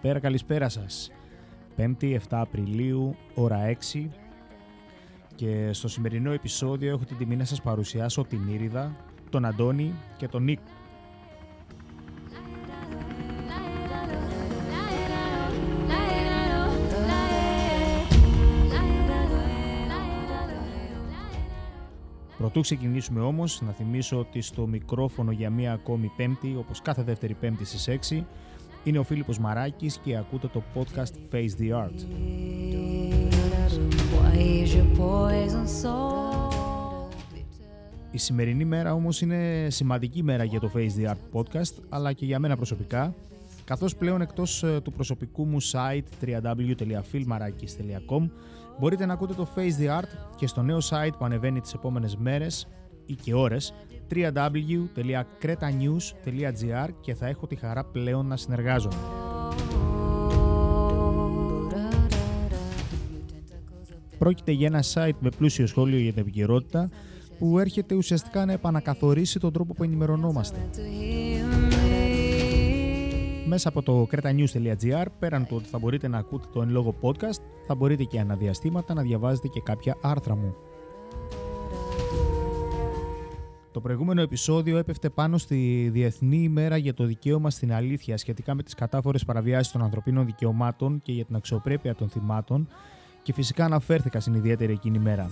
Καλησπέρα, καλησπέρα σας. 5η 7 Απριλίου, ώρα 6 και στο σημερινό επεισόδιο έχω την τιμή να σας παρουσιάσω την Ήριδα, τον Αντώνη και τον Νίκ. Πρωτού ξεκινήσουμε όμως, να θυμίσω ότι στο μικρόφωνο για μία ακόμη πέμπτη, όπως κάθε δεύτερη πέμπτη στις 6, είναι ο Φίλιππος Μαράκης και ακούτε το podcast Face the Art. Η σημερινή μέρα όμως είναι σημαντική μέρα για το Face the Art podcast, αλλά και για μένα προσωπικά, καθώς πλέον εκτός ε, του προσωπικού μου site www.filmarakis.com μπορείτε να ακούτε το Face the Art και στο νέο site που ανεβαίνει τις επόμενες μέρες ή και ώρες www.cretanews.gr και θα έχω τη χαρά πλέον να συνεργάζομαι. Πρόκειται για ένα site με πλούσιο σχόλιο για την επικαιρότητα που έρχεται ουσιαστικά να επανακαθορίσει τον τρόπο που ενημερωνόμαστε. Μέσα από το cretanews.gr, πέραν του ότι θα μπορείτε να ακούτε το εν λόγω podcast, θα μπορείτε και αναδιαστήματα να διαβάζετε και κάποια άρθρα μου. Το προηγούμενο επεισόδιο έπεφτε πάνω στη Διεθνή ημέρα για το δικαίωμα στην αλήθεια σχετικά με τις κατάφορες παραβιάσεις των ανθρωπίνων δικαιωμάτων και για την αξιοπρέπεια των θυμάτων και φυσικά αναφέρθηκα στην ιδιαίτερη εκείνη ημέρα.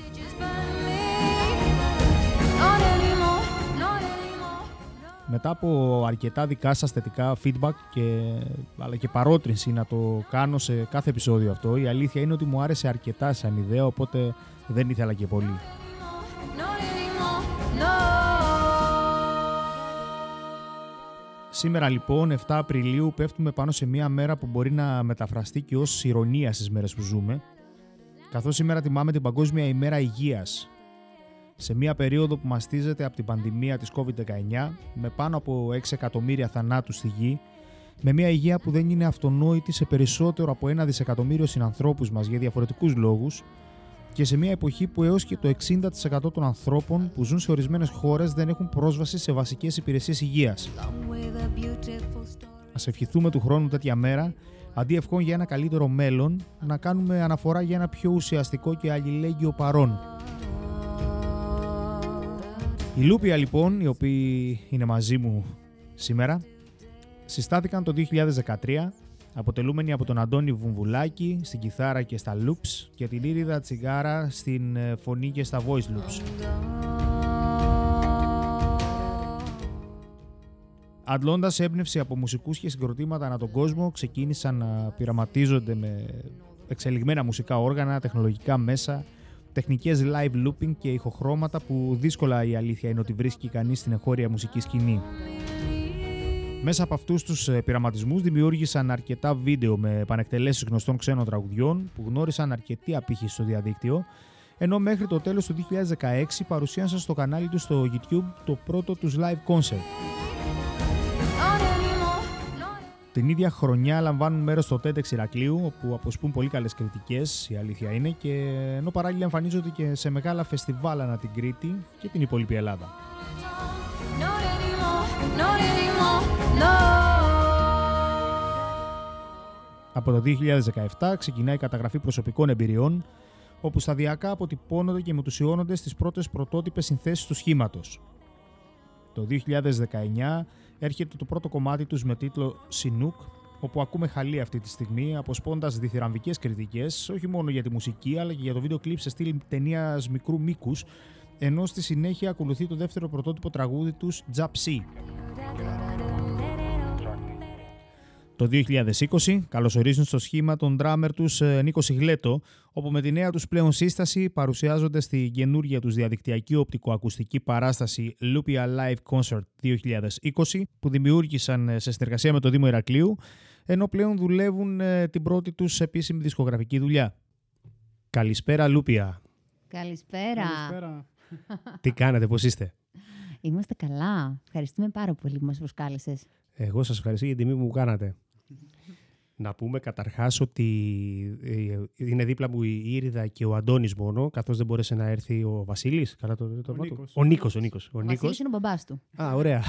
Μετά από αρκετά δικά σας θετικά feedback και, αλλά και παρότρινση να το κάνω σε κάθε επεισόδιο αυτό, η αλήθεια είναι ότι μου άρεσε αρκετά σαν ιδέα, οπότε δεν ήθελα και πολύ. Σήμερα λοιπόν, 7 Απριλίου, πέφτουμε πάνω σε μια μέρα που μπορεί να μεταφραστεί και ως ηρωνία στις μέρες που ζούμε, καθώς σήμερα τιμάμε την Παγκόσμια ημέρα υγείας, σε μια περίοδο που μαστίζεται από την πανδημία της COVID-19, με πάνω από 6 εκατομμύρια θανάτους στη γη, με μια υγεία που δεν είναι αυτονόητη σε περισσότερο από ένα δισεκατομμύριο συνανθρώπους μας για διαφορετικούς λόγους, και σε μια εποχή που έως και το 60% των ανθρώπων που ζουν σε ορισμένες χώρες δεν έχουν πρόσβαση σε βασικές υπηρεσίες υγείας. Ας ευχηθούμε του χρόνου τέτοια μέρα, αντί ευχών για ένα καλύτερο μέλλον, να κάνουμε αναφορά για ένα πιο ουσιαστικό και αλληλέγγυο παρόν. Οι Λούπια λοιπόν, οι οποίοι είναι μαζί μου σήμερα, συστάθηκαν το 2013 αποτελούμενοι από τον Αντώνη Βουμβουλάκη στην κιθάρα και στα loops και την Ήριδα Τσιγάρα στην ε, φωνή και στα voice loops. Αντλώντας έμπνευση από μουσικούς και συγκροτήματα ανά τον κόσμο, ξεκίνησαν να πειραματίζονται με εξελιγμένα μουσικά όργανα, τεχνολογικά μέσα, τεχνικές live looping και ηχοχρώματα που δύσκολα η αλήθεια είναι ότι βρίσκει κανείς στην εγχώρια μουσική σκηνή. Μέσα από αυτούς τους ε, πειραματισμούς δημιούργησαν αρκετά βίντεο με επανεκτελέσεις γνωστών ξένων τραγουδιών που γνώρισαν αρκετή απήχηση στο διαδίκτυο, ενώ μέχρι το τέλος του 2016 παρουσίασαν στο κανάλι τους στο YouTube το πρώτο τους live concert. Την ίδια χρονιά λαμβάνουν μέρος στο TEDx Ηρακλείου, όπου αποσπούν πολύ καλές κριτικές, η αλήθεια είναι, και ενώ παράλληλα εμφανίζονται και σε μεγάλα φεστιβάλ ανά την Κρήτη και την υπόλοιπη Ελλάδα. Από το 2017 ξεκινάει η καταγραφή προσωπικών εμπειριών, όπου σταδιακά αποτυπώνονται και μετουσιώνονται στις πρώτες πρωτότυπες συνθέσεις του σχήματος. Το 2019 έρχεται το πρώτο κομμάτι τους με τίτλο «Σινούκ», όπου ακούμε χαλή αυτή τη στιγμή, αποσπώντας διθυραμβικές κριτικές, όχι μόνο για τη μουσική, αλλά και για το βίντεο κλιπ σε στυλ ταινίας μικρού μήκους, ενώ στη συνέχεια ακολουθεί το δεύτερο πρωτότυπο τραγούδι τους «Jap Το 2020 καλωσορίζουν στο σχήμα τον ντράμερ τους ε, Νίκο Σιγλέτο, όπου με τη νέα τους πλέον σύσταση παρουσιάζονται στη καινούργια τους διαδικτυακή οπτικοακουστική παράσταση Lupia Live Concert 2020, που δημιούργησαν ε, σε συνεργασία με το Δήμο Ηρακλείου, ενώ πλέον δουλεύουν ε, την πρώτη τους επίσημη δισκογραφική δουλειά. Καλησπέρα Λούπια. Καλησπέρα. Καλησπέρα. Τι κάνετε, πώς είστε; Είμαστε καλά. Ευχαριστούμε πάρα πολύ που μας προσκάλεσες. Εγώ σας ευχαριστώ για την τιμή που μου κάνατε. Να πούμε καταρχάς ότι ε, είναι δίπλα μου η Ήριδα και ο Αντώνης μόνο, καθώς δεν μπόρεσε να έρθει ο Βασίλης. Καλά το, το, Ο το- Νίκος. Ο Νίκος, ο Νίκος. Ο Ο Νίκος. Βασίλης είναι ο μπαμπάς του. Α, ωραία.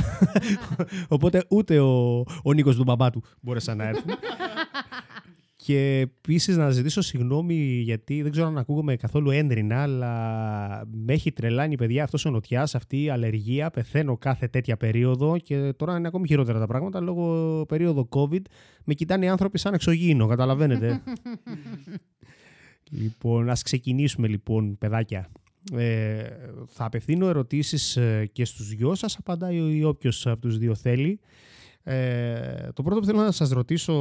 Οπότε ούτε ο, ο Νίκος του μπαμπά του μπόρεσαν να έρθουν. και επίσης να ζητήσω συγγνώμη γιατί δεν ξέρω αν ακούγομαι καθόλου έντρινα, αλλά με έχει τρελάνει παιδιά αυτός ο νοτιάς, αυτή η αλλεργία. Πεθαίνω κάθε τέτοια περίοδο και τώρα είναι ακόμη χειρότερα τα πράγματα λόγω περίοδο COVID. Με κοιτάνε οι άνθρωποι σαν εξωγήινο, καταλαβαίνετε. λοιπόν, ας ξεκινήσουμε λοιπόν, παιδάκια. Ε, θα απευθύνω ερωτήσεις ε, και στους δυο σας, απαντάει όποιος από τους δύο θέλει. Ε, το πρώτο που θέλω να σας ρωτήσω,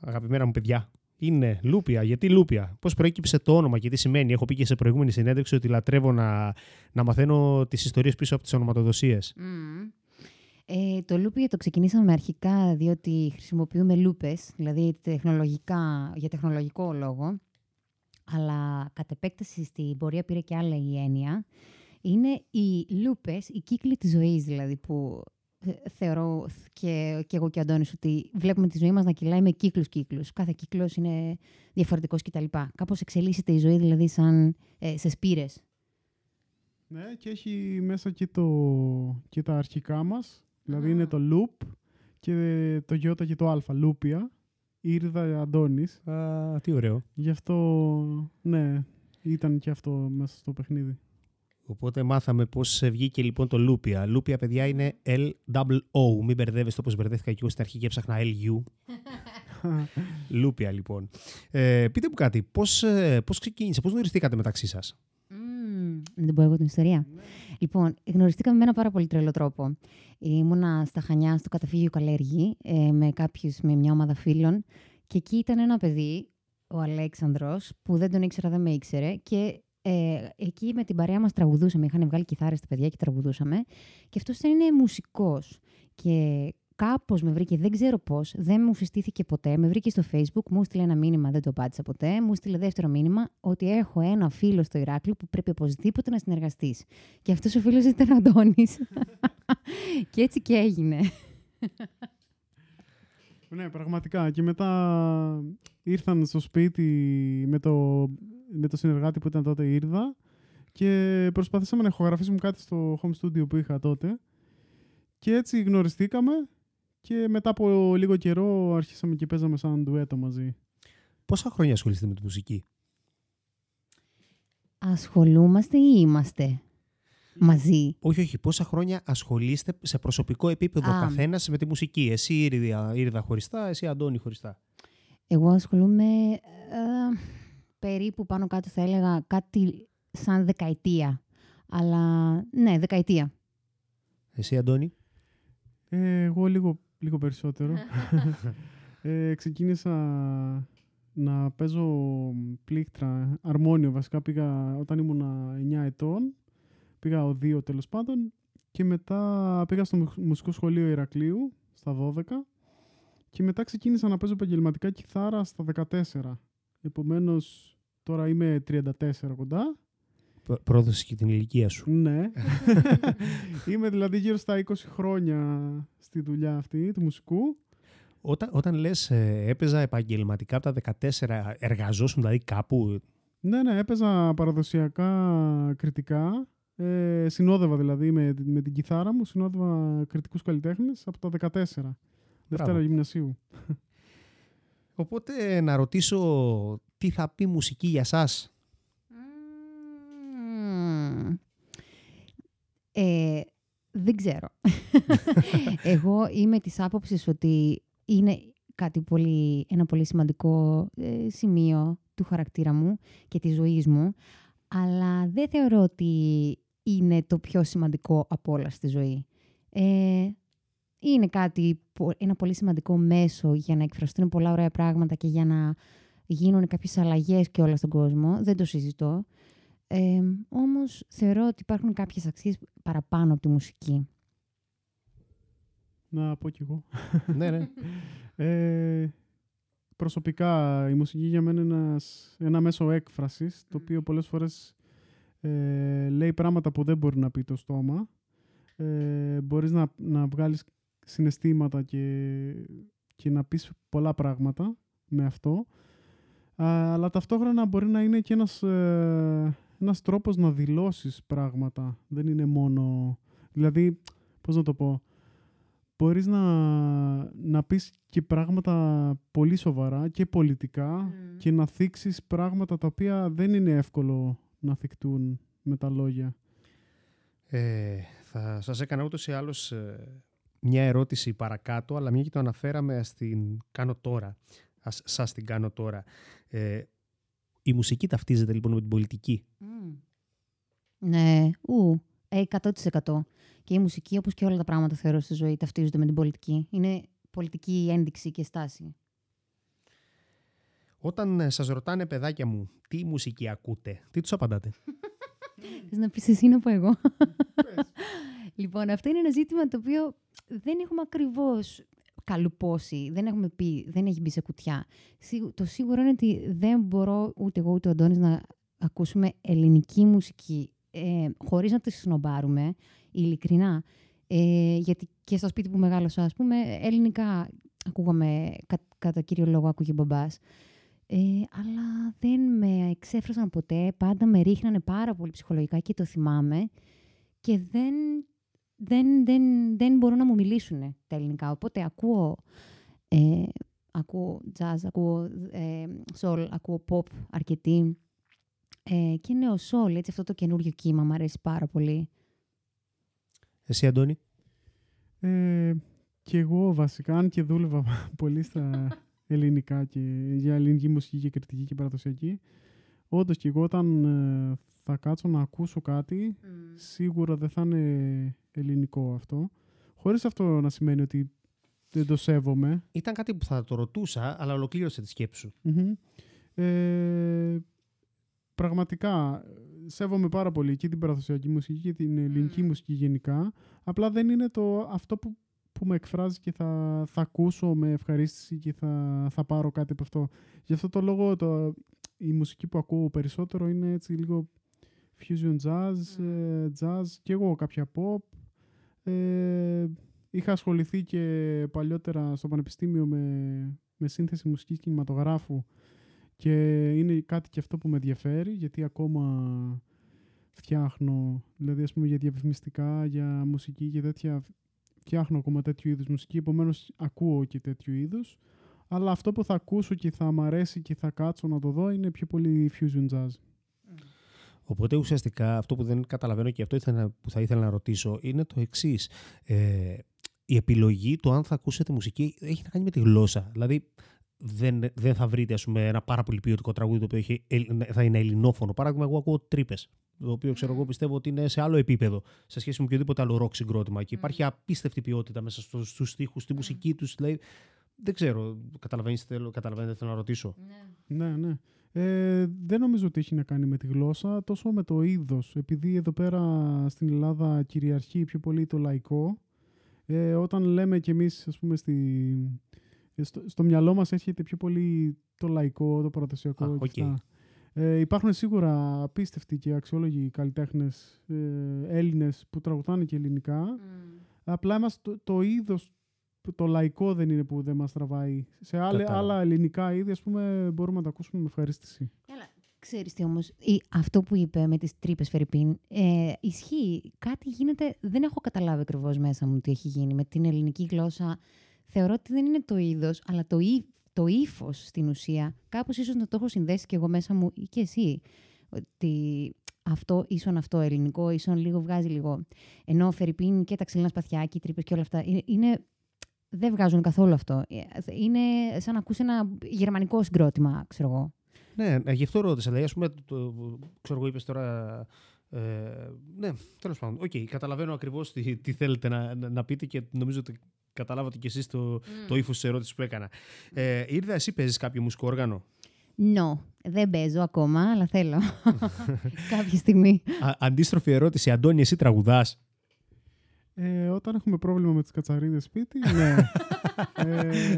αγαπημένα μου παιδιά, είναι Λούπια. Γιατί Λούπια, πώς προέκυψε το όνομα και τι σημαίνει; Έχω πει και σε προηγούμενη συνέντευξη ότι λατρεύω να, να μαθαίνω τις ιστορίες πίσω από τις ονοματοδοσίες. Μμμ. Ε, το looping το ξεκινήσαμε αρχικά διότι χρησιμοποιούμε λούπες, δηλαδή τεχνολογικά, για τεχνολογικό λόγο, αλλά κατ' επέκταση στην πορεία πήρε και άλλα η έννοια. Είναι οι λούπες, οι κύκλοι της ζωής δηλαδή που ε, θεωρώ και, και εγώ και ο Αντώνης ότι βλέπουμε τη ζωή μας να κυλάει με κύκλους-κύκλους. Κάθε κύκλος είναι διαφορετικός κτλ. Κάπως εξελίσσεται η ζωή δηλαδή σαν ε, σε σπήρες. Ναι, και έχει μέσα και, το, και τα αρχικά μας. Δηλαδή Α. είναι το loop και το γιώτα και το α, λούπια. Ήρδα Αντώνης. Α, τι ωραίο. Γι' αυτό, ναι, ήταν και αυτό μέσα στο παιχνίδι. Οπότε μάθαμε πώς βγήκε λοιπόν το Λούπια. Λούπια, παιδιά, είναι L-O. Μην μπερδεύεστε όπως μπερδεύτηκα και εγώ στην αρχή και έψαχνα L-U. Λούπια, λοιπόν. Ε, πείτε μου κάτι, πώς, ε, πώς ξεκίνησε, πώς γνωριστήκατε μεταξύ σας; Mm, να την πω εγώ την ιστορία. Λοιπόν, γνωριστήκαμε με ένα πάρα πολύ τρελό τρόπο. Ήμουνα στα Χανιά, στο καταφύγιο Καλέργη, ε, με κάποιους, με μια ομάδα φίλων. Και εκεί ήταν ένα παιδί, ο Αλέξανδρος, που δεν τον ήξερα, δεν με ήξερε. Και ε, εκεί με την παρέα μας τραγουδούσαμε. Είχαν βγάλει κιθάρες τα παιδιά και τραγουδούσαμε. Και αυτός ήταν είναι μουσικός. Και κάπως με βρήκε, δεν ξέρω πώς, δεν μου συστήθηκε ποτέ. Με βρήκε στο Facebook, μου στείλε ένα μήνυμα, δεν το απάντησα ποτέ. Μου στείλε δεύτερο μήνυμα ότι έχω ένα φίλο στο Ηράκλειο που πρέπει οπωσδήποτε να συνεργαστείς. Και αυτός ο φίλος ήταν ο Αντώνης. και έτσι και έγινε. Ναι, πραγματικά. Και μετά ήρθαν στο σπίτι με το, με το συνεργάτη που ήταν τότε η Ήρδα και προσπαθήσαμε να ηχογραφήσουμε κάτι στο home studio που είχα τότε. Και έτσι γνωριστήκαμε και μετά από λίγο καιρό αρχίσαμε και παίζαμε σαν ντουέτο μαζί. Πόσα χρόνια ασχολείστε με τη μουσική; Ασχολούμαστε ή είμαστε μαζί; Όχι, όχι. Πόσα χρόνια ασχολείστε σε προσωπικό επίπεδο Α. καθένας με τη μουσική; Εσύ Ήρδα, Ήρδα χωριστά, εσύ Αντώνη χωριστά. Εγώ ασχολούμαι ε, περίπου πάνω κάτω θα έλεγα κάτι σαν δεκαετία. Αλλά ναι, δεκαετία. Εσύ Αντώνη; Ε, εγώ λίγο, λίγο περισσότερο. ε, ξεκίνησα να παίζω πλήκτρα, αρμόνιο βασικά. Πήγα όταν ήμουνα 9 ετών. Πήγα ο 2 τέλος πάντων. Και μετά πήγα στο μουσ- μουσικό σχολείο Ηρακλείου στα 12. Και μετά ξεκίνησα να παίζω επαγγελματικά κιθάρα στα 14. Επομένως τώρα είμαι 34 κοντά. Προ- Πρόδωσε και την ηλικία σου. Ναι. Είμαι δηλαδή γύρω στα 20 χρόνια στη δουλειά αυτή του μουσικού. Όταν, όταν λες ε, έπαιζα επαγγελματικά από τα 14, εργαζόσουν δηλαδή κάπου; Ναι, ναι, έπαιζα παραδοσιακά κριτικά. Ε, συνόδευα δηλαδή με, με την κιθάρα μου, συνόδευα κριτικούς καλλιτέχνες από τα 14. Δευτέρα γυμνασίου. Οπότε να ρωτήσω τι θα πει μουσική για σας; Μμμ. Ε, δεν ξέρω. Εγώ είμαι της άποψης ότι είναι κάτι πολύ, ένα πολύ σημαντικό ε, σημείο του χαρακτήρα μου και της ζωής μου, αλλά δεν θεωρώ ότι είναι το πιο σημαντικό από όλα στη ζωή. Ε, είναι κάτι, πο- ένα πολύ σημαντικό μέσο για να εκφραστούν πολλά ωραία πράγματα και για να γίνουν κάποιες αλλαγές και όλα στον κόσμο. Δεν το συζητώ. Ε, όμως θεωρώ ότι υπάρχουν κάποιες αξίες παραπάνω από τη μουσική. Να πω κι εγώ. ναι, ναι. Ε, προσωπικά η μουσική για μένα είναι ένας, ένα μέσο έκφρασης το οποίο πολλές φορές ε, λέει πράγματα που δεν μπορεί να πει το στόμα. Ε, μπορείς να, να βγάλεις συναισθήματα και, και να πεις πολλά πράγματα με αυτό. Α, αλλά ταυτόχρονα μπορεί να είναι και ένας, ε, ένας τρόπος να δηλώσεις πράγματα. Δεν είναι μόνο... Δηλαδή, πώς να το πω μπορείς να, να πεις και πράγματα πολύ σοβαρά και πολιτικά και να θίξεις πράγματα τα οποία δεν είναι εύκολο να θικτούν με τα λόγια. Ε, θα σας έκανα ούτως ή άλλως ε, μια ερώτηση παρακάτω, αλλά μια και το αναφέραμε, ας την κάνω τώρα. Ας σας την κάνω τώρα. Ε, η μουσική ταυτίζεται λοιπόν με την πολιτική. Ναι, ου, ε, 100%. Και η μουσική, όπως και όλα τα πράγματα θεωρώ στη ζωή, ταυτίζονται με την πολιτική. Είναι πολιτική ένδειξη και στάση. Όταν ε, σας ρωτάνε παιδάκια μου τι μουσική ακούτε, τι τους απαντάτε; Θες να πεις εσύ να πω εγώ. λοιπόν, αυτό είναι ένα ζήτημα το οποίο δεν έχουμε ακριβώς καλουπώσει, δεν έχουμε πει, δεν έχει μπει σε κουτιά. Σίγου- Το σίγουρο είναι ότι δεν μπορώ ούτε εγώ ούτε ο Αντώνης να ακούσουμε ελληνική μουσική ε, χωρίς να τη σνομπάρουμε, ειλικρινά. Ε, γιατί και στο σπίτι που μεγάλωσα, ας πούμε, ελληνικά ακούγαμε, κα, κατά κύριο λόγο ακούγε μπαμπάς. Ε, αλλά δεν με εξέφρασαν ποτέ, πάντα με ρίχνανε πάρα πολύ ψυχολογικά και το θυμάμαι και δεν, δεν, δεν, δεν μπορούν να μου μιλήσουν τα ελληνικά. Οπότε ακούω, ε, ακούω jazz, ακούω ε, soul, ακούω pop αρκετή ε, και νέο soul, έτσι αυτό το καινούριο κύμα μου αρέσει πάρα πολύ. Εσύ Αντώνη; Ε, και εγώ βασικά, αν και δούλευα πολύ στα ελληνικά και για ελληνική μουσική και κριτική και παραδοσιακή, όντως και εγώ όταν ε, θα κάτσω να ακούσω κάτι, σίγουρα δεν θα είναι ελληνικό αυτό. Χωρίς αυτό να σημαίνει ότι δεν το σέβομαι. Ήταν κάτι που θα το ρωτούσα, αλλά ολοκλήρωσε τη σκέψη σου. Μμμ. Ε, πραγματικά, σέβομαι πάρα πολύ και την παραδοσιακή μουσική και την ελληνική μουσική γενικά. Απλά δεν είναι το αυτό που, που με εκφράζει και θα, θα ακούσω με ευχαρίστηση και θα, θα πάρω κάτι από αυτό. Γι' αυτό το λόγο το, η μουσική που ακούω περισσότερο είναι έτσι λίγο fusion jazz, ε, jazz και εγώ κάποια pop. Ε, είχα ασχοληθεί και παλιότερα στο πανεπιστήμιο με, με σύνθεση μουσικής κινηματογράφου και είναι κάτι και αυτό που με ενδιαφέρει γιατί ακόμα φτιάχνω, δηλαδή ας πούμε για διαφημιστικά, για μουσική και τέτοια φτιάχνω ακόμα τέτοιου είδους μουσική, επομένως ακούω και τέτοιου είδους αλλά αυτό που θα ακούσω και θα μ' αρέσει και θα κάτσω να το δω είναι πιο πολύ fusion jazz. Οπότε ουσιαστικά αυτό που δεν καταλαβαίνω και αυτό ήθελα, που θα ήθελα να ρωτήσω είναι το εξής. Ε, η επιλογή του αν θα ακούσετε μουσική έχει να κάνει με τη γλώσσα. Δηλαδή δεν, δεν θα βρείτε ας πούμε, ένα πάρα πολύ ποιοτικό τραγούδι το οποίο έχει, ελ- θα είναι ελληνόφωνο. Παράδειγμα, εγώ ακούω τρύπες. Το οποίο ξέρω εγώ πιστεύω ότι είναι σε άλλο επίπεδο σε σχέση με οποιοδήποτε άλλο ροκ συγκρότημα. Και υπάρχει απίστευτη ποιότητα μέσα στου στους στίχους, στη μουσική τους. Δηλαδή, δεν ξέρω, καταλαβαίνετε, θέλω, καταλαβαίνετε, θέλω να ρωτήσω. Ναι, ναι. Ε, δεν νομίζω ότι έχει να κάνει με τη γλώσσα, τόσο με το είδος. Επειδή εδώ πέρα στην Ελλάδα κυριαρχεί πιο πολύ το λαϊκό, ε, όταν λέμε κι εμείς, ας πούμε, στη, ε, στο, στο μυαλό μας έρχεται πιο πολύ το λαϊκό, το παραδοσιακό. Α, και οκ. αυτά. Ε, υπάρχουν σίγουρα απίστευτοι και αξιόλογοι καλλιτέχνες ε, Έλληνες που τραγουδάνε και ελληνικά. Απλά μας το, το είδος, το λαϊκό δεν είναι που δεν μας τραβάει. Σε άλλα, Κατάλαβα. άλλα ελληνικά είδη, ας πούμε, μπορούμε να τα ακούσουμε με ευχαρίστηση. Έλα, ξέρεις τι όμως, η- αυτό που είπε με τις τρύπες Φερρυπίν, ε, ισχύει. Κάτι γίνεται, δεν έχω καταλάβει ακριβώς μέσα μου τι έχει γίνει με την ελληνική γλώσσα. Θεωρώ ότι δεν είναι το είδος, αλλά το, ύ, το ύφος στην ουσία. Κάπως ίσως να το έχω συνδέσει και εγώ μέσα μου ή και εσύ. Ότι αυτό ίσον αυτό ελληνικό, ίσον λίγο βγάζει λίγο. Ενώ φερ' ειπείν και τα Ξύλινα Σπαθιά και οι Τρύπες και όλα αυτά είναι, είναι δεν βγάζουν καθόλου αυτό. Ε, Είναι σαν να ακούσει ένα γερμανικό συγκρότημα, ξέρω εγώ. Ναι, ναι, γι' αυτό ρώτησα. Δηλαδή, ας πούμε, το, το- ξέρω εγώ, είπες τώρα. Ε, ναι, τέλος πάντων. Οκ, καταλαβαίνω ακριβώς τι, τι θέλετε να, να, να πείτε και νομίζω ότι καταλάβατε κι εσείς το, το ύφος της ερώτησης που έκανα. Ε, Ήρδα, εσύ παίζεις κάποιο μουσικό όργανο; No, δεν παίζω ακόμα, αλλά θέλω. Κάποια στιγμή. Α, αντίστροφη ερώτηση, Αντώνη, εσύ τραγουδάς; Ε, όταν έχουμε πρόβλημα με τις κατσαρίδες σπίτι, ναι. ε,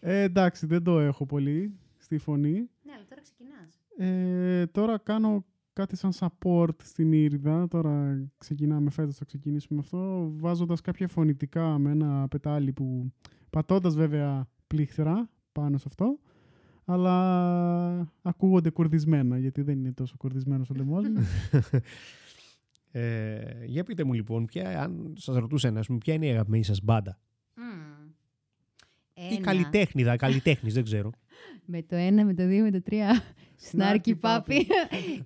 ε, εντάξει, δεν το έχω πολύ στη φωνή. Ναι, αλλά τώρα ξεκινάς. Ε, τώρα κάνω κάτι σαν support στην Ήριδα. Τώρα ξεκινάμε φέτος, θα ξεκινήσουμε αυτό. Βάζοντας κάποια φωνητικά με ένα πετάλι που πατώντας βέβαια πλήχθρα πάνω σε αυτό. Αλλά ακούγονται κουρδισμένα, γιατί δεν είναι τόσο κουρδισμένος ο λαιμός μου. Ε, για πείτε μου λοιπόν, ποια, αν σας ρωτούσε ένας, ας πούμε, ποια είναι η αγαπημένη σας μπάντα; Ή Ένα. καλλιτέχνηδα, καλλιτέχνης, δεν ξέρω. Με το ένα, με το δύο, με το τρία. Σνάρκι Σνάρκι πάπι.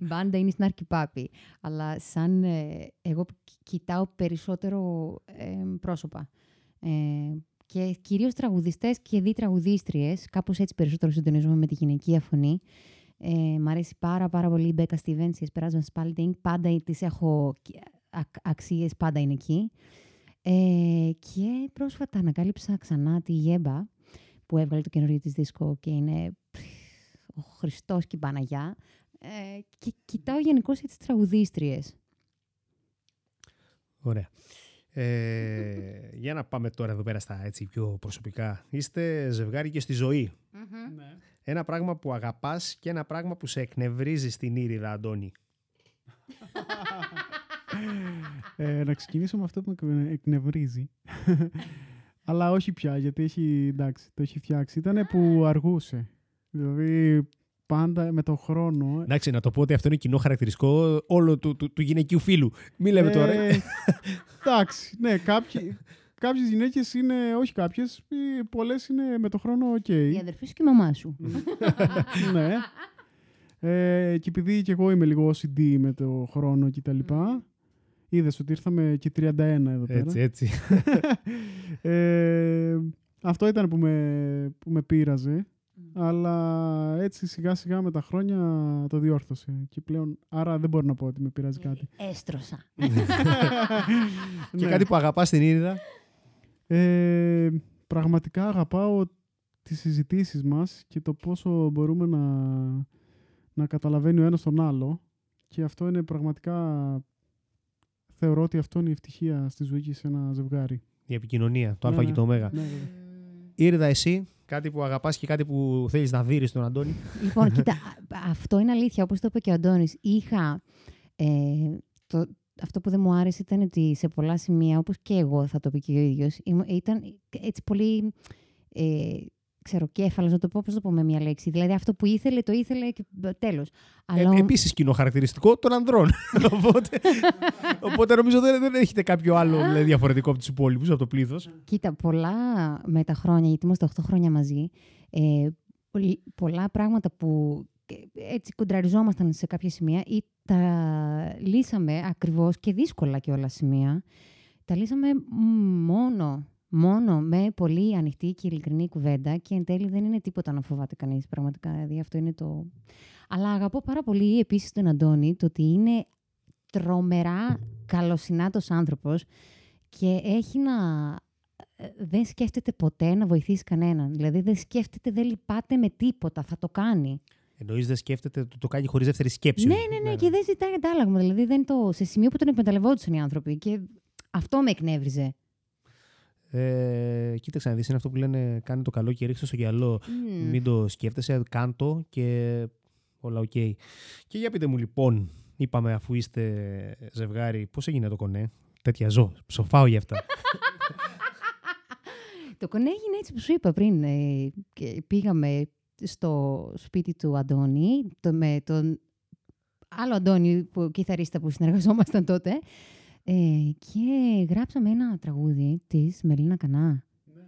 Μπάντα είναι σνάρκι πάπι. Αλλά σαν ε, εγώ κοι- κοιτάω περισσότερο ε, πρόσωπα. Ε, και κυρίως τραγουδιστές και δι τραγουδίστριες. Κάπως έτσι περισσότερο συντονίζομαι με τη γυναικεία φωνή. Ε, μ' αρέσει πάρα πάρα πολύ η Μπέκα Στίβενς, η Εσπεράζμα Σπάλτινγκ. Πάντα τις έχω ακ- αξίες, πάντα είναι εκεί. Ε, και πρόσφατα ανακάλυψα ξανά τη Γέμπα που έβγαλε το καινούριο της δίσκο και είναι πφ, ο Χριστός και η Παναγιά. Ε, και κοιτάω γενικώς για τις τραγουδίστριες. Ωραία. Ε, για να πάμε τώρα εδώ πέρα στα έτσι πιο προσωπικά. Είστε ζευγάρι και στη ζωή. ναι. Ένα πράγμα που αγαπάς και ένα πράγμα που σε εκνευρίζει στην Ήριδα, Αντώνη. Ε, να ξεκινήσω με αυτό που με εκνευρίζει. Αλλά όχι πια, γιατί έχει, εντάξει, το έχει φτιάξει. Ήταν που αργούσε. Δηλαδή, πάντα με τον χρόνο... Εντάξει, να το πω ότι αυτό είναι κοινό χαρακτηριστικό όλο του, του, του γυναικείου φίλου. Μη λέμε τώρα. Ε, εντάξει, ναι, κάποιοι, κάποιες γυναίκες είναι, όχι κάποιες, ε, πολλές είναι με τον χρόνο οκ. Η αδερφή σου και η μαμά σου. ναι. Ε, και επειδή και εγώ είμαι λίγο OCD με το χρόνο και τα λοιπά, είδες ότι ήρθαμε και 31 εδώ πέρα. Έτσι, έτσι. Ε, αυτό ήταν που με, που με πείραζε. Αλλά έτσι σιγά σιγά με τα χρόνια το διόρθωσε. Και πλέον, άρα δεν μπορώ να πω ότι με πειράζει κάτι. Έστρωσα. και Ναι. κάτι που αγαπάς στην Ήριδα. Ε, πραγματικά αγαπάω τις συζητήσεις μας και το πόσο μπορούμε να, να καταλαβαίνει ο ένας τον άλλο. Και αυτό είναι πραγματικά... Θεωρώ ότι αυτό είναι η ευτυχία στη ζωή και σε ένα ζευγάρι. Η επικοινωνία, το Ναι, Α και ναι. το Ω. Ναι, βέβαια. Ήριδα, εσύ, κάτι που αγαπάς και κάτι που θέλεις να δείρεις στον Αντώνη. λοιπόν, κοίτα, α- αυτό είναι αλήθεια. Όπως το είπε και ο Αντώνης, είχα... Ε, το, αυτό που δεν μου άρεσε ήταν ότι σε πολλά σημεία, όπως και εγώ θα το πει και ο ίδιος, ήμουν- ήταν έτσι πολύ... Ε, ξέρω, κέφαλος, να το πω, πώς το πω με μια λέξη. Δηλαδή αυτό που ήθελε, το ήθελε και τέλος. Αλλά Ε, ο- Επίσης κοινό χαρακτηριστικό των ανδρών. οπότε, οπότε νομίζω δεν, δεν έχετε κάποιο άλλο δηλαδή, διαφορετικό από τους υπόλοιπους, από το πλήθος. Κοίτα, πολλά με τα χρόνια, γιατί είμαστε 8 χρόνια μαζί, ε, πολλ- πολλά πράγματα που ε, έτσι κοντραριζόμασταν σε κάποια σημεία ή τα λύσαμε ακριβώς και δύσκολα και όλα σημεία. Τα λύσαμε μ, μόνο, μόνο με πολύ ανοιχτή και ειλικρινή κουβέντα και εν τέλει δεν είναι τίποτα να φοβάται κανείς πραγματικά. Δηλαδή αυτό είναι το... Αλλά αγαπώ πάρα πολύ επίσης τον Αντώνη, το ότι είναι τρομερά καλοσυνάτος άνθρωπος και έχει να... ε, Δεν σκέφτεται ποτέ να βοηθήσει κανέναν. Δηλαδή δεν σκέφτεται, δεν λυπάται με τίποτα. Θα το κάνει. Εννοείς δεν σκέφτεται, το, το κάνει χωρίς δεύτερη σκέψη. Ναι, ναι, ναι, και δεν ζητάει αντάλλαγμα. Δηλαδή δεν το... σε σημείο που τον εκμεταλλευόντουσαν οι άνθρωποι. Και αυτό με εκνεύριζε. Ε, κοίταξε να δεις, είναι αυτό που λένε κάνει το καλό και ρίξ' το στο γιαλό. Μμμ. Μην το σκέφτεσαι, κάν το και όλα οκ. Και για πείτε μου λοιπόν, είπαμε αφού είστε ζευγάρι, πώς έγινε το κονέ; Τέτοια ζω, ψοφάω γι' αυτά. Το κονέ έγινε έτσι που σου είπα πριν. ε, και πήγαμε στο σπίτι του Αντώνη το, με τον άλλο Αντώνη, που, κιθαρίστα που συνεργαζόμασταν τότε. Ε, και γράψαμε ένα τραγούδι της Μελίνα Κανά.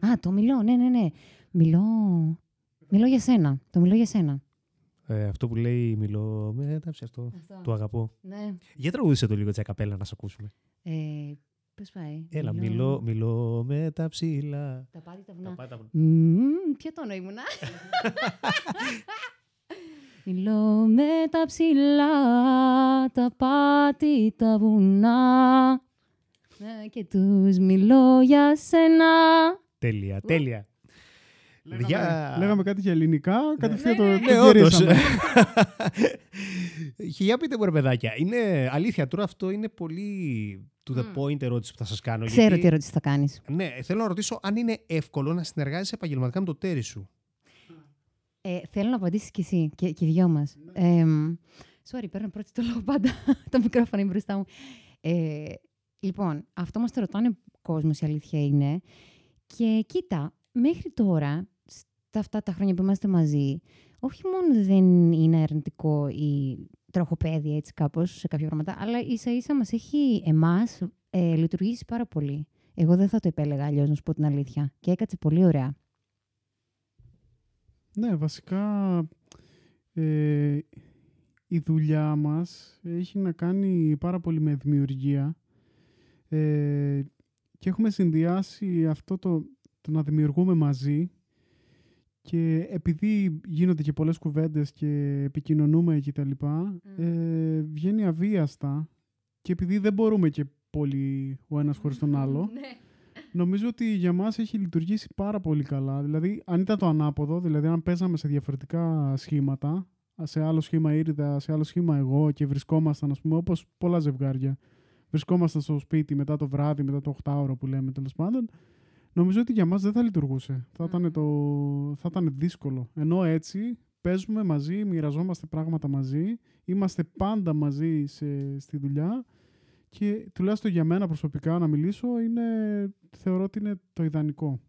Α, το μιλώ, ναι, ναι, ναι. Μιλώ, μιλώ για σένα. Το μιλώ για σένα. ε, αυτό που λέει μιλώ με τάψη αυτό. Το αγαπώ. Ναι. Για τραγουδίστε το λίγο έτσι ακαπέλα να σε ακούσουμε. Ε, πώς πάει. Έλα, μιλώ, μιλώ με τα ψηλά. Τα πάτη τα Τα βουνά. πάει τα βουνά. Μμμ, ποιο τόνο ήμουνα; Μιλώ με τα ψηλά, τα πάτη, τα βουνά. Ε, Και τους μιλώ για σένα. Τέλεια, τέλεια. Λέγαμε, Για- λέγαμε κάτι για ελληνικά, κατευθείαν το, Ναι, το όντως. γυρίσαμε. Για πείτε μου ρε παιδάκια, είναι αλήθεια τώρα αυτό είναι πολύ to the Μμ. point ερώτηση που θα σας κάνω. Ξέρω γιατί- τι ερώτηση θα κάνεις. Ναι, θέλω να ρωτήσω αν είναι εύκολο να συνεργάζεσαι επαγγελματικά με το τέρι σου. Ε, θέλω να απαντήσεις κι εσύ και, και οι δυο μας. Ε, sorry, παίρνω πρώτη το λόγο πάντα. το μικρόφωνο είναι μπροστά μου. Ε, λοιπόν, αυτό μας το ρωτάνε κόσμος, η αλήθεια είναι. Και κοίτα, μέχρι τώρα, στα αυτά τα χρόνια που είμαστε μαζί, όχι μόνο δεν είναι αρνητικό ή τροχοπέδι έτσι κάπως σε κάποια πράγματα, αλλά ίσα ίσα μας έχει εμάς ε, λειτουργήσει πάρα πολύ. Εγώ δεν θα το επέλεγα αλλιώς, να σου πω την αλήθεια. Και έκατσε πολύ ωραία. Ναι, βασικά ε, η δουλειά μας έχει να κάνει πάρα πολύ με δημιουργία. Ε, και έχουμε συνδυάσει αυτό το, το να δημιουργούμε μαζί. Και επειδή γίνονται και πολλές κουβέντες και επικοινωνούμε και τα λοιπά, ε, βγαίνει αβίαστα. Και επειδή δεν μπορούμε και πολύ ο ένας χωρίς τον άλλο, Νομίζω ότι για μας έχει λειτουργήσει πάρα πολύ καλά. Δηλαδή, αν ήταν το ανάποδο, δηλαδή αν παίζαμε σε διαφορετικά σχήματα, σε άλλο σχήμα Ήριδα, σε άλλο σχήμα εγώ και βρισκόμασταν, ας πούμε, όπως πολλά ζευγάρια, βρισκόμασταν στο σπίτι μετά το βράδυ, μετά το 8ωρο που λέμε τέλος πάντων, νομίζω ότι για μας δεν θα λειτουργούσε. Θα ήταν, το... θα ήταν δύσκολο. Ενώ έτσι παίζουμε μαζί, μοιραζόμαστε πράγματα μαζί, είμαστε πάντα μαζί σε... στη δουλειά και τουλάχιστον για μένα προσωπικά να μιλήσω, είναι, θεωρώ ότι είναι το ιδανικό.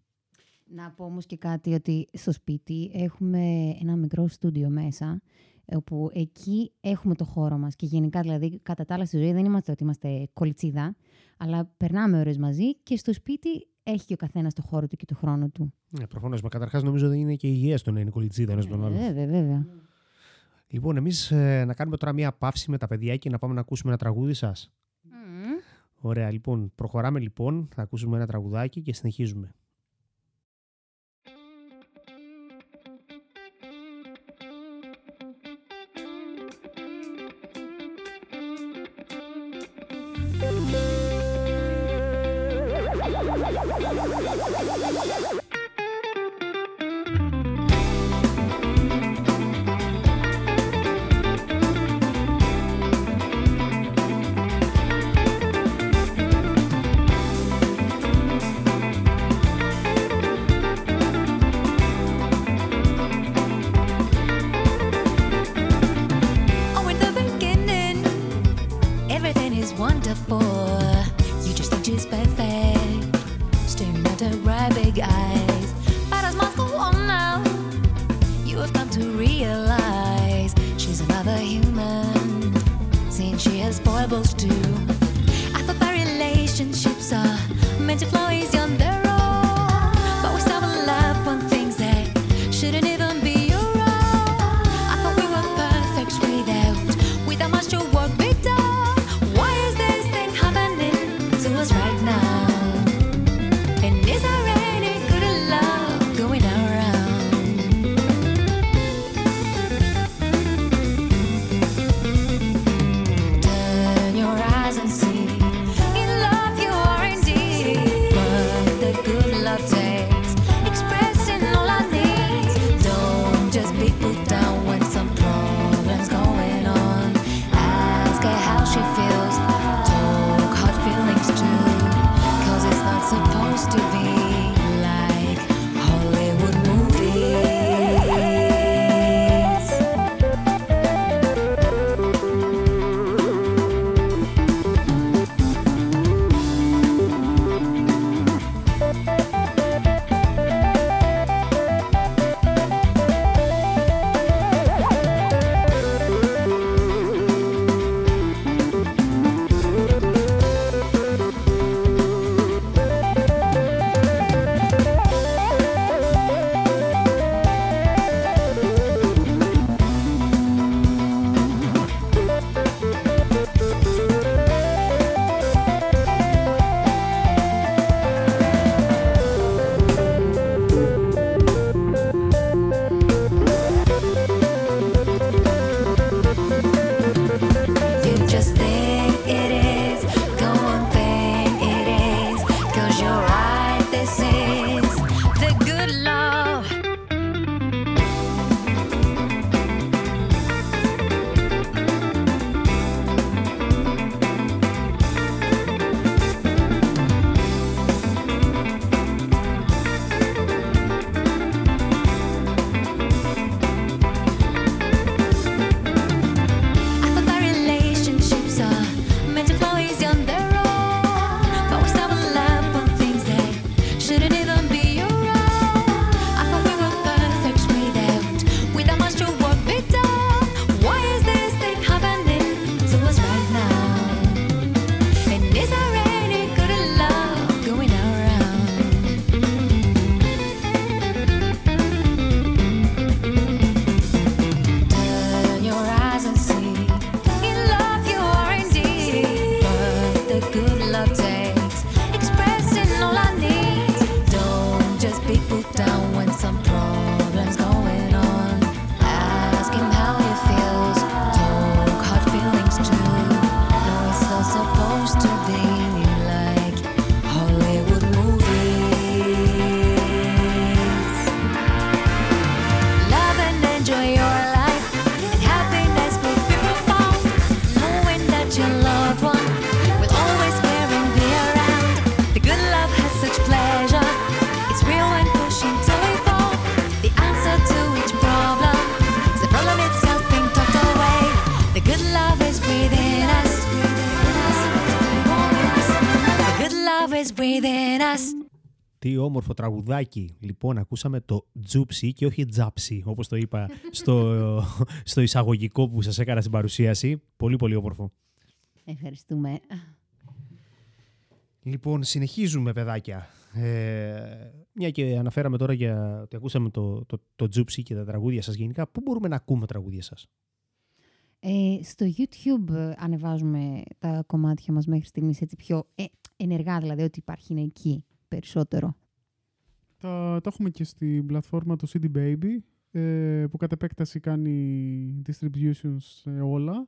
Να πω όμως και κάτι ότι στο σπίτι έχουμε ένα μικρό στούντιο μέσα όπου εκεί έχουμε το χώρο μας και γενικά δηλαδή κατά τα άλλα στη ζωή δεν είμαστε ότι είμαστε κολιτσίδα αλλά περνάμε ώρες μαζί και στο σπίτι έχει και ο καθένας το χώρο του και το χρόνο του. Ναι, προφανώς. Μα καταρχάς νομίζω ότι είναι και υγεία στο να είναι κολλητσίδα ένας τον άλλο. Βέβαια, βέβαια. Λοιπόν, εμείς να κάνουμε τώρα μία παύση με τα παιδιά και να πάμε να ακούσουμε ένα τραγούδι σας. Μμμ. Ωραία, λοιπόν. Προχωράμε λοιπόν. Θα ακούσουμε ένα τραγουδάκι και συνεχίζουμε. Supposed to be Τι όμορφο τραγουδάκι. Λοιπόν, ακούσαμε το τζούψι και όχι τζάψι, όπως το είπα στο, στο εισαγωγικό που σας έκανα στην παρουσίαση. Πολύ, πολύ όμορφο. Ευχαριστούμε. Λοιπόν, συνεχίζουμε, παιδάκια. Ε, μια και αναφέραμε τώρα για ότι ακούσαμε το, το, το τζούψι και τα τραγούδια σας γενικά. Πού μπορούμε να ακούμε τραγούδια σας; Ε, στο YouTube ε, ανεβάζουμε τα κομμάτια μας μέχρι στιγμής έτσι πιο ε, ενεργά, δηλαδή ότι υπάρχει είναι εκεί περισσότερο. Τα, τα έχουμε και στην πλατφόρμα του CD Baby, ε, που κατ' επέκταση κάνει distributions σε όλα.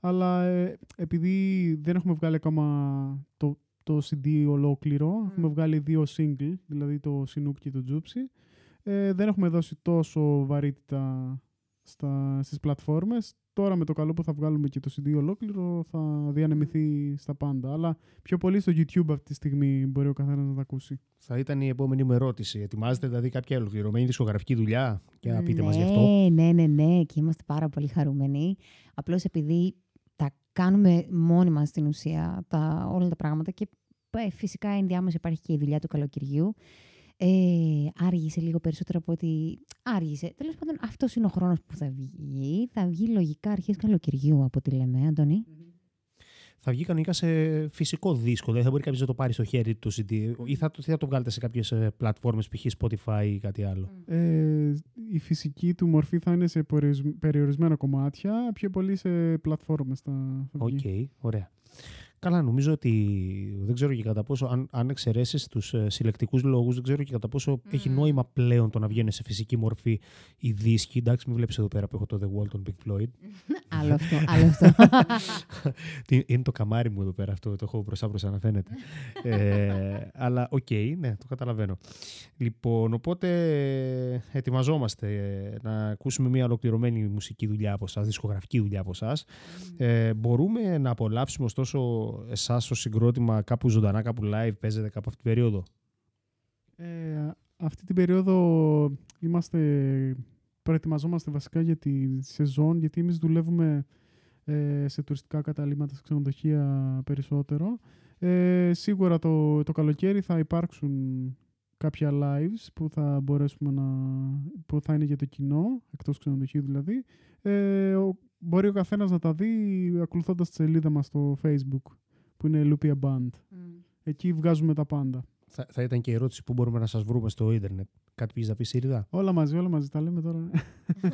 Αλλά ε, επειδή δεν έχουμε βγάλει ακόμα το, το CD ολόκληρο, έχουμε βγάλει δύο single, δηλαδή το Sinook και το Jupsy, ε, δεν έχουμε δώσει τόσο βαρύτητα στα, στις πλατφόρμες. Τώρα με το καλό που θα βγάλουμε και το CD ολόκληρο θα διανεμηθεί στα πάντα. Αλλά πιο πολύ στο YouTube αυτή τη στιγμή μπορεί ο καθένας να τα ακούσει. Θα ήταν η επόμενη μου ερώτηση. Ετοιμάζετε δηλαδή κάποια ολοκληρωμένη δισκογραφική δουλειά; Και να πείτε ναι, μας γι' αυτό. Ναι, ναι, ναι, και είμαστε πάρα πολύ χαρούμενοι. Απλώς επειδή τα κάνουμε μόνοι μας στην ουσία τα, όλα τα πράγματα και ε, φυσικά ενδιάμεσα υπάρχει και η δουλειά του καλοκαιριού. Ε, άργησε λίγο περισσότερο από ότι άργησε. Τέλος πάντων, αυτός είναι ο χρόνος που θα βγει. Θα βγει λογικά αρχές καλοκαιριού, από ό,τι λέμε, Αντώνη. Θα βγει κανονικά σε φυσικό δίσκο. Δεν θα μπορεί κάποιος να το πάρει στο χέρι το CD. Ή θα, το- θα το βγάλετε σε κάποιες πλατφόρμες, π.χ. Spotify ή κάτι άλλο. Ε, η φυσική του μορφή θα είναι σε περιορισμ- περιορισμένα κομμάτια, πιο πολύ σε πλατφόρμες θα, θα Οκ, βγει. ωραία. Καλά, νομίζω ότι δεν ξέρω και κατά πόσο, αν, αν εξαιρέσεις τους συλλεκτικούς λόγους, δεν ξέρω και κατά πόσο έχει Μμμ. νόημα πλέον το να βγαίνει σε φυσική μορφή οι δίσκοι. Εντάξει, μην βλέπεις εδώ πέρα που έχω το The Wall των Pink Floyd. άλλο αυτό, άλλο αυτό. Τι- Είναι το καμάρι μου εδώ πέρα αυτό, το έχω μπροστά μπροστά να φαίνεται. ε, αλλά οκ, ναι, το καταλαβαίνω. Λοιπόν, οπότε ε, ετοιμαζόμαστε ε, να ακούσουμε μια ολοκληρωμένη μουσική δουλειά από εσάς, δισκογραφική δουλειά από εσάς. Ε, μπορούμε να απολαύσουμε ωστόσο εσάς το συγκρότημα κάπου ζωντανά, κάπου live, παίζετε κάπου αυτή την περίοδο; Ε, αυτή την περίοδο είμαστε, προετοιμαζόμαστε βασικά για τη σεζόν, γιατί εμείς δουλεύουμε ε, σε τουριστικά καταλήμματα, σε ξενοδοχεία περισσότερο. Ε, σίγουρα το, το καλοκαίρι θα υπάρξουν κάποια lives που θα μπορέσουμε να... που θα είναι για το κοινό, εκτός ξενοδοχείου δηλαδή. Ε, ο- μπορεί ο καθένας να τα δει ακολουθώντας τη σελίδα μας στο facebook, που είναι Lupia Band. Εκεί βγάζουμε τα πάντα. Θα, θα ήταν και η ερώτηση που μπορούμε να σας βρούμε στο ίντερνετ. Κάτι πήγε να πεις Σύριδα. Όλα μαζί, όλα μαζί τα λέμε τώρα.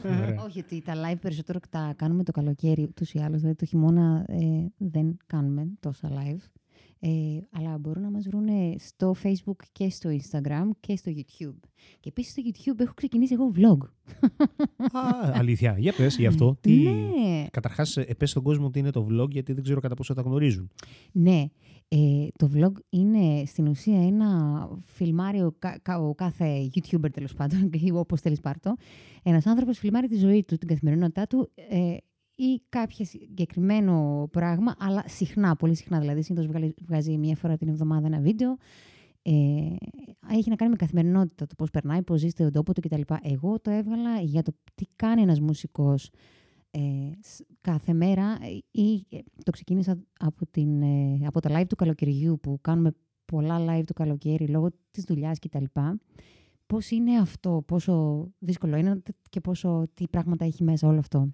Ωραία. Όχι, ότι τα live περισσότερο τα κάνουμε το καλοκαίρι ούτως ή άλλως. Δηλαδή το χειμώνα ε, δεν κάνουμε τόσα live. Ε, αλλά μπορούν να μας βρουν στο Facebook και στο Instagram και στο YouTube. Και επίσης στο YouTube έχω ξεκινήσει εγώ vlog. Α, αλήθεια. Για πες, γι' αυτό. Τι... Ναι, Καταρχάς, ε, πες στον κόσμο τι είναι το vlog, γιατί δεν ξέρω κατά πόσο τα γνωρίζουν. ναι. Ε, το vlog είναι στην ουσία ένα φιλμάριο κα, κα- ο κάθε YouTuber τέλος πάντων, ή όπως θέλεις πάρτο. Ένας άνθρωπος φιλμάρει τη ζωή του, την καθημερινότητά του ε, ή κάποιο συγκεκριμένο πράγμα, αλλά συχνά, πολύ συχνά. Δηλαδή, συνήθως βγάζει μία φορά την εβδομάδα ένα βίντεο. Ε, έχει να κάνει με καθημερινότητα, το πώς περνάει, πώς ζεις στον τόπο του κτλ. Εγώ το έβγαλα για το τι κάνει ένας μουσικός ε, σ- κάθε μέρα ε, ή ε, το ξεκίνησα από, την, ε, από τα live του καλοκαιριού που κάνουμε πολλά live το καλοκαίρι λόγω της δουλειάς κτλ. Πώς είναι αυτό, πόσο δύσκολο είναι και πόσο, τι πράγματα έχει μέσα όλο αυτό.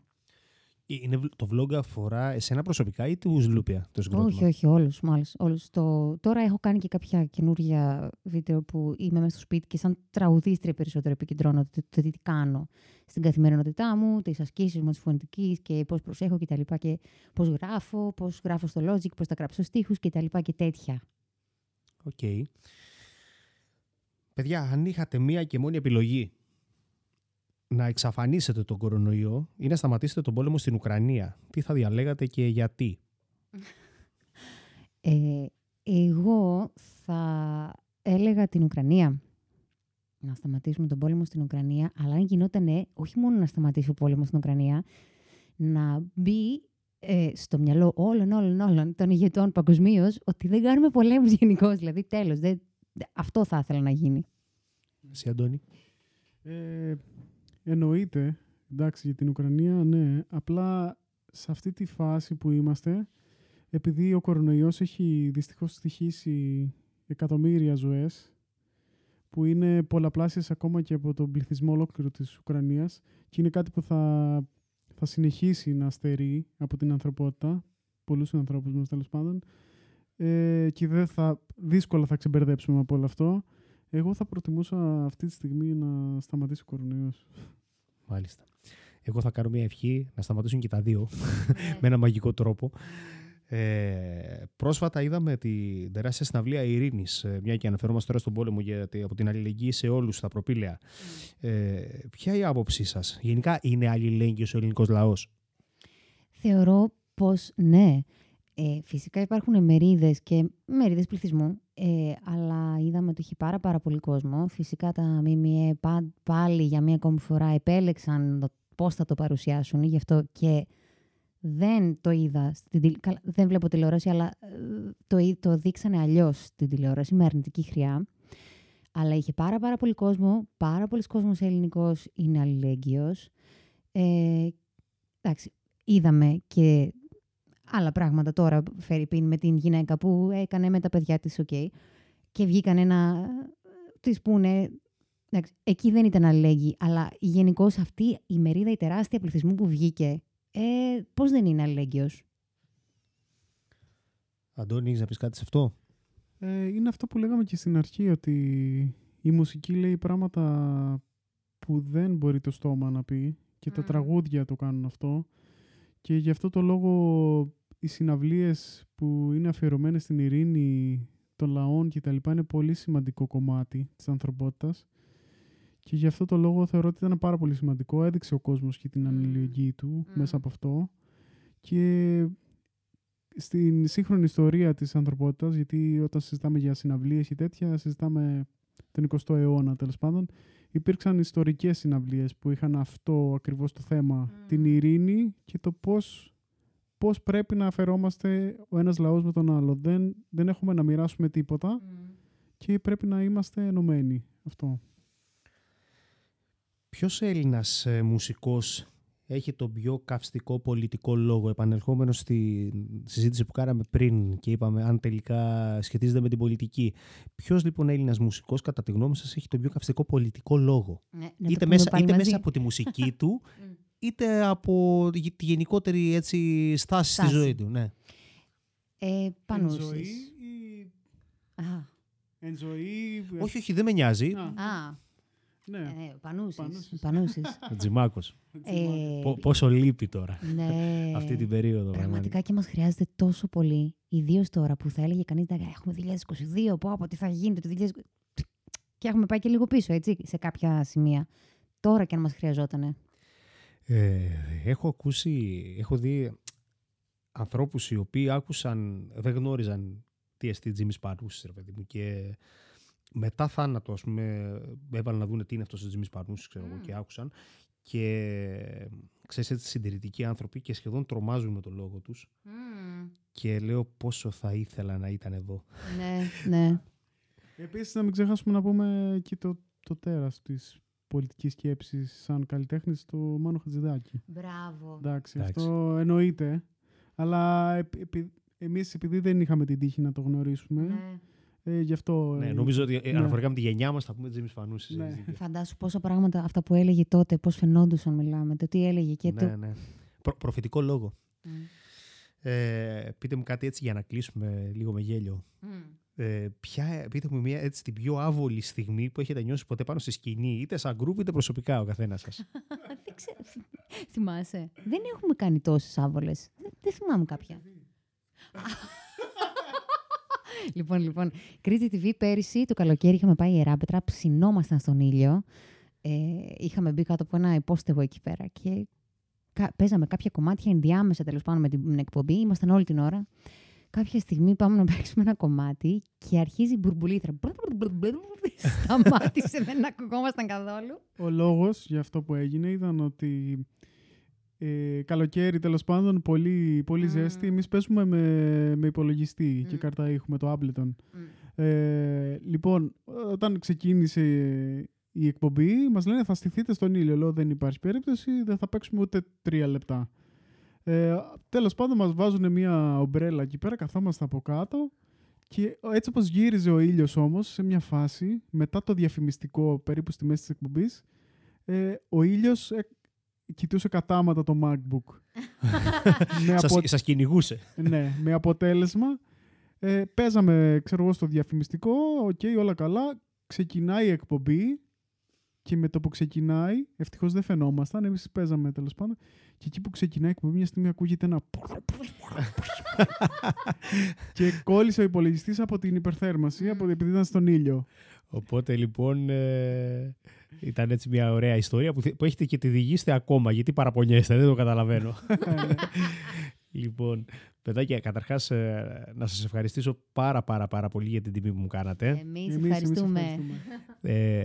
Είναι, β- το vlog αφορά εσένα προσωπικά ή τους Λούπια, το συγκρότημα; Όχι, όχι, όλους, μάλιστα. Όλους. Το... Τώρα έχω κάνει και κάποια καινούργια βίντεο που είμαι μέσα στο σπίτι και σαν τραγουδίστρια περισσότερο επικεντρώνω το, το τι κάνω στην καθημερινότητά μου, τις ασκήσεις μου, της φωνητικής και πώς προσέχω κτλ. Και, και πώς γράφω, πώς γράφω στο Logic, πώς θα γράψω στίχους κτλ. Και, και τέτοια. Οκ. Παιδιά, αν είχατε μία και μόνη επιλογή να εξαφανίσετε τον κορονοϊό ή να σταματήσετε τον πόλεμο στην Ουκρανία, τι θα διαλέγατε και γιατί; Ε, εγώ θα έλεγα την Ουκρανία. Να σταματήσουμε τον πόλεμο στην Ουκρανία, αλλά αν γινόταν όχι μόνο να σταματήσει ο πόλεμος στην Ουκρανία, να μπει ε, στο μυαλό όλων, όλων, όλων των ηγετών παγκοσμίως ότι δεν κάνουμε πολέμους γενικώς. Δηλαδή, τέλος. Αυτό θα ήθελα να γίνει. Εσύ, Αντώνη. Ε, εννοείται, εντάξει, για την Ουκρανία, ναι. Απλά σε αυτή τη φάση που είμαστε, επειδή ο κορονοϊός έχει δυστυχώς στοιχήσει εκατομμύρια ζωές που είναι πολλαπλάσιες ακόμα και από τον πληθυσμό ολόκληρο της Ουκρανίας και είναι κάτι που θα, θα συνεχίσει να στερεί από την ανθρωπότητα, πολλούς ανθρώπους μας τέλος πάντων ε, και δεν θα, δύσκολα θα ξεμπερδέψουμε από όλο αυτό. Εγώ θα προτιμούσα αυτή τη στιγμή να σταματήσει ο κορονοϊός. Μάλιστα. Εγώ θα κάνω μια ευχή να σταματήσουν και τα δύο με ένα μαγικό τρόπο. Ε, πρόσφατα είδαμε την τεράστια συναυλία Ειρήνης, μια και αναφερόμαστε τώρα στον πόλεμο γιατί από την αλληλεγγύη σε όλους τα προπήλαια. Ε, ποια είναι η άποψή σας, Γενικά είναι αλληλέγγυος ο ελληνικός λαός; Θεωρώ πως ναι. Ε, φυσικά υπάρχουν μερίδες και μερίδες πληθυσμού, ε, αλλά είδαμε ότι έχει πάρα πάρα πολύ κόσμο. Φυσικά τα ΜΜΕ πα- πάλι για μία ακόμη φορά επέλεξαν το πώς θα το παρουσιάσουν, γι' αυτό και δεν το είδα, στην, τηλε- καλά, δεν βλέπω τηλεόραση, αλλά ε, το, εί- το δείξανε αλλιώς στην τηλεόραση, με αρνητική χρειά. Αλλά είχε πάρα πάρα πολύ κόσμο, πάρα πολλοί κόσμος ελληνικός είναι αλληλέγγυος. Ε, εντάξει, είδαμε και άλλα πράγματα τώρα, φέρει πίν με την γυναίκα που έκανε με τα παιδιά της, οκ. Και βγήκανε να της πούνε, εντάξει, εκεί δεν ήταν αλληλέγγυοι, αλλά γενικώς αυτή η μερίδα, η τεράστια πληθυσμού που βγήκε, ε, πώς δεν είναι αλληλέγγυος; Αντώνη, έχεις να πεις κάτι σε αυτό; Ε, είναι αυτό που λέγαμε και στην αρχή, ότι η μουσική λέει πράγματα που δεν μπορεί το στόμα να πει και τα Μμ. τραγούδια το κάνουν αυτό. Και γι' αυτό το λόγο οι συναυλίες που είναι αφιερωμένες στην ειρήνη των λαών και τα λοιπά είναι πολύ σημαντικό κομμάτι της ανθρωπότητας. Και γι' αυτό το λόγο θεωρώ ότι ήταν πάρα πολύ σημαντικό. Έδειξε ο κόσμος και την Μμ. αλληλεγγύη του Μμ. μέσα από αυτό. Και στην σύγχρονη ιστορία της ανθρωπότητας, γιατί όταν συζητάμε για συναυλίες ή τέτοια, συζητάμε τον 20ο αιώνα τέλος πάντων, υπήρξαν ιστορικές συναυλίες που είχαν αυτό ακριβώς το θέμα, την ειρήνη και το πώς, πώς πρέπει να αφαιρόμαστε ο ένας λαός με τον άλλο. Δεν, δεν έχουμε να μοιράσουμε τίποτα και πρέπει να είμαστε ενωμένοι. Αυτό. Ποιος Έλληνας ε, μουσικός έχει τον πιο καυστικό πολιτικό λόγο, επανερχόμενος στη συζήτηση που κάναμε πριν και είπαμε αν τελικά σχετίζεται με την πολιτική. Ποιος λοιπόν Έλληνας μουσικός, κατά τη γνώμη σας, έχει τον πιο καυστικό πολιτικό λόγο, Ναι, να το είτε, πούμε μέσα, πάλι είτε μαζί. μέσα από τη μουσική του, Μμ. Είτε από τη τη γενικότερη έτσι, στάση στη Στάση. ζωή του. Ναι. Ε, Πανούσης. Εν ζωή ή... Α, Εν ζωή... όχι, όχι, δεν με νοιάζει. Α, α, ναι. ε, ναι, ο Πανούσης. Πανούσης. ο Πανούσης. Τζιμάκος. Ε, πόσο λείπει τώρα ναι. αυτή την περίοδο. Πραγματικά και μας χρειάζεται τόσο πολύ. Ιδίως τώρα που θα έλεγε κανείς «Ναι, έχουμε 2022, πω από τι θα γίνει το 2020. Και έχουμε πάει και λίγο πίσω, έτσι, σε κάποια σημεία. Τώρα και αν μας χρειαζότανε. Ε, έχω ακούσει, έχω δει ανθρώπους οι οποίοι άκουσαν, δεν γνώριζαν τι εστί Τζίμις Πανούσης, ρε παιδί μου, και μετά θάνατο, ας πούμε, έβαλαν να δούνε τι είναι αυτός ο Τζίμις Πανούσης, ξέρω εγώ, Μμ. και άκουσαν. Και ξέρεις έτσι συντηρητικοί άνθρωποι και σχεδόν τρομάζουν με το λόγο τους και λέω πόσο θα ήθελα να ήταν εδώ. ναι, ναι. Επίσης, να μην ξεχάσουμε να πούμε και το, το τέρας της πολιτικής σκέψης σαν καλλιτέχνης, το Μάνο Χατζηδάκη. Μπράβο. Εντάξει, Εντάξει. αυτό εννοείται. Αλλά επ, επει- εμείς επειδή δεν είχαμε την τύχη να το γνωρίσουμε, Ναι. ε, γι' αυτό... Ναι, ε, νομίζω ότι ε, ναι. αναφορικά με τη γενιά μας θα πούμε Τζίμις Πανούσης. Ναι. έχεις δίκιο. Φαντάσου πόσα πράγματα αυτά που έλεγε τότε, πώς φαινόντουσαν μιλάμε, το τι έλεγε και ναι, το... ναι. Προ- προφητικό λόγο. Μμ. Ε, πείτε μου κάτι έτσι για να κλείσουμε λίγο με γέλιο. Μμ. Ε, ποια, πείτε μου μια έτσι την πιο άβολη στιγμή που έχετε νιώσει ποτέ πάνω στη σκηνή, είτε σαν γκρουπ είτε προσωπικά ο καθένας σας; Δεν ξέρω. Θυμάσαι. Δεν έχουμε κάνει τόσες άβολες. Δεν, δεν θυμάμαι κάποια. λοιπόν, λοιπόν. Κρήτη TV πέρυσι το καλοκαίρι είχαμε πάει Ιεράπετρα, ψινόμασταν στον ήλιο. Ε, είχαμε μπει κάτω από ένα υπόστεγο εκεί πέρα και κα- παίζαμε κάποια κομμάτια ενδιάμεσα τέλος πάντων με την εκπομπή. Ήμασταν όλη την ώρα. Κάποια στιγμή πάμε να παίξουμε ένα κομμάτι και αρχίζει η μπουρμπουλήθρα. Σταμάτησε, δεν ακουγόμασταν καθόλου. Ο λόγος για αυτό που έγινε ήταν ότι ε, καλοκαίρι τέλος πάντων, πολύ, πολύ Μμμ. ζέστη. Εμείς παίζουμε με, με υπολογιστή και Μμ. κάρτα ήχου, με το Ableton. Μμ. Ε, λοιπόν, όταν ξεκίνησε η εκπομπή, μας λένε θα στηθείτε στον ήλιο. Λέω δεν υπάρχει περίπτωση, δεν θα παίξουμε ούτε τρία λεπτά. Ε, τέλος πάντων μας βάζουν μια ομπρέλα εκεί πέρα, καθόμαστε από κάτω Και έτσι όπως γύριζε ο ήλιος όμως, σε μια φάση, μετά το διαφημιστικό, περίπου στη μέση της εκπομπής, ε, ο ήλιος ε, κοιτούσε κατάματα το MacBook. με, Σας, απο- σας κυνηγούσε. ναι, με αποτέλεσμα, ε, παίζαμε, ξέρω εγώ, στο διαφημιστικό, οκ, όλα καλά, ξεκινάει η εκπομπή και με το που ξεκινάει, ευτυχώς δεν φαινόμασταν, εμείς παίζαμε τέλος πάντων, και εκεί που ξεκινάει η εκπομπή μια στιγμή ακούγεται ένα... και κόλλησε ο υπολογιστής από την υπερθέρμανση, από, επειδή ήταν στον ήλιο. Οπότε λοιπόν ε, ήταν έτσι μια ωραία ιστορία που, θε- που έχετε να τη διηγείστε ακόμα. Γιατί παραπονιέστε, δεν το καταλαβαίνω. Λοιπόν, παιδάκια, καταρχάς ε, να σας ευχαριστήσω πάρα πάρα πάρα πολύ για την τιμή που μου κάνατε. Εμείς Εμείς- εμείς ευχαριστούμε. Ε,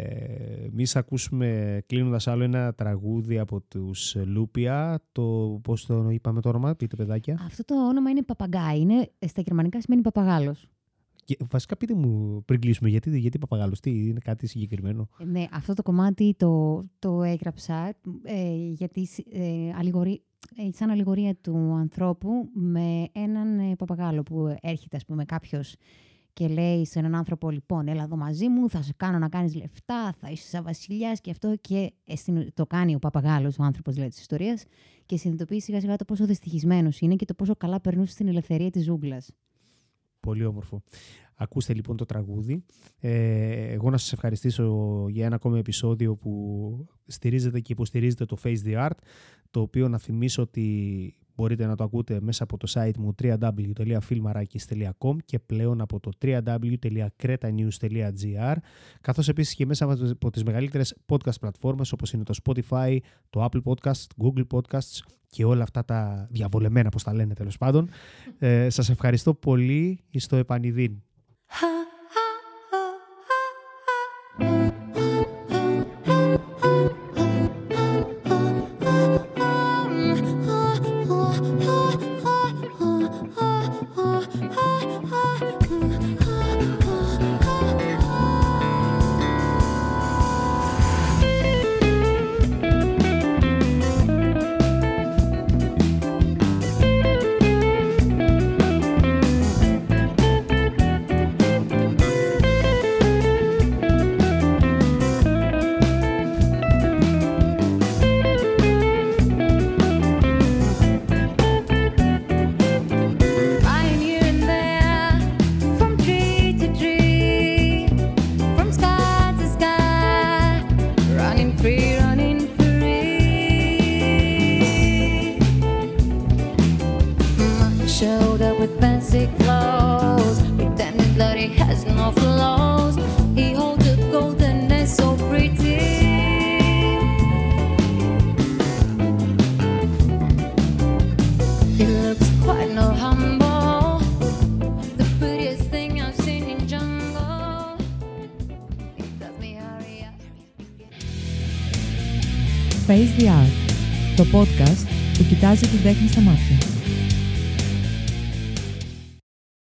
Εμεί θα ακούσουμε κλείνοντας άλλο ένα τραγούδι από τους Λούπια. Το, πώς το είπαμε το όνομα, πείτε παιδάκια. Αυτό το όνομα είναι παπαγκάι. Είναι, στα γερμανικά σημαίνει παπαγάλος. Και, βασικά πείτε μου πριν κλείσουμε, γιατί, γιατί παπαγάλος, τι είναι κάτι συγκεκριμένο; Ε, Ναι, αυτό το κομμάτι το, το έγραψα ε, γιατί ε, αλληγορεί- ε, σαν αλληγορία του ανθρώπου με έναν ε, παπαγάλο που έρχεται ας πούμε κάποιος και λέει σε έναν άνθρωπο λοιπόν έλα εδώ μαζί μου, θα σε κάνω να κάνεις λεφτά, θα είσαι σαν βασιλιάς και αυτό και ε, στην- το κάνει ο παπαγάλος, ο άνθρωπος δηλαδή της ιστορίας και συνειδητοποιεί σιγά σιγά το πόσο δυστυχισμένος είναι και το πόσο καλά περνούσε στην ελευθερία της ζούγκλας. Πολύ όμορφο. Ακούστε λοιπόν το τραγούδι. Ε, εγώ να σας ευχαριστήσω για ένα ακόμη επεισόδιο που στηρίζετε και υποστηρίζετε το Face the Art, το οποίο να θυμίσω ότι μπορείτε να το ακούτε μέσα από το site μου www.filmarakis.com και πλέον από το www.cretanews.gr καθώς επίσης και μέσα από τις μεγαλύτερες podcast πλατφόρμες όπως είναι το Spotify, το Apple Podcast, Google Podcasts και όλα αυτά τα διαβολεμένα, όπως τα λένε τέλος πάντων. Ε, σας ευχαριστώ πολύ στο επανειδήν. oh.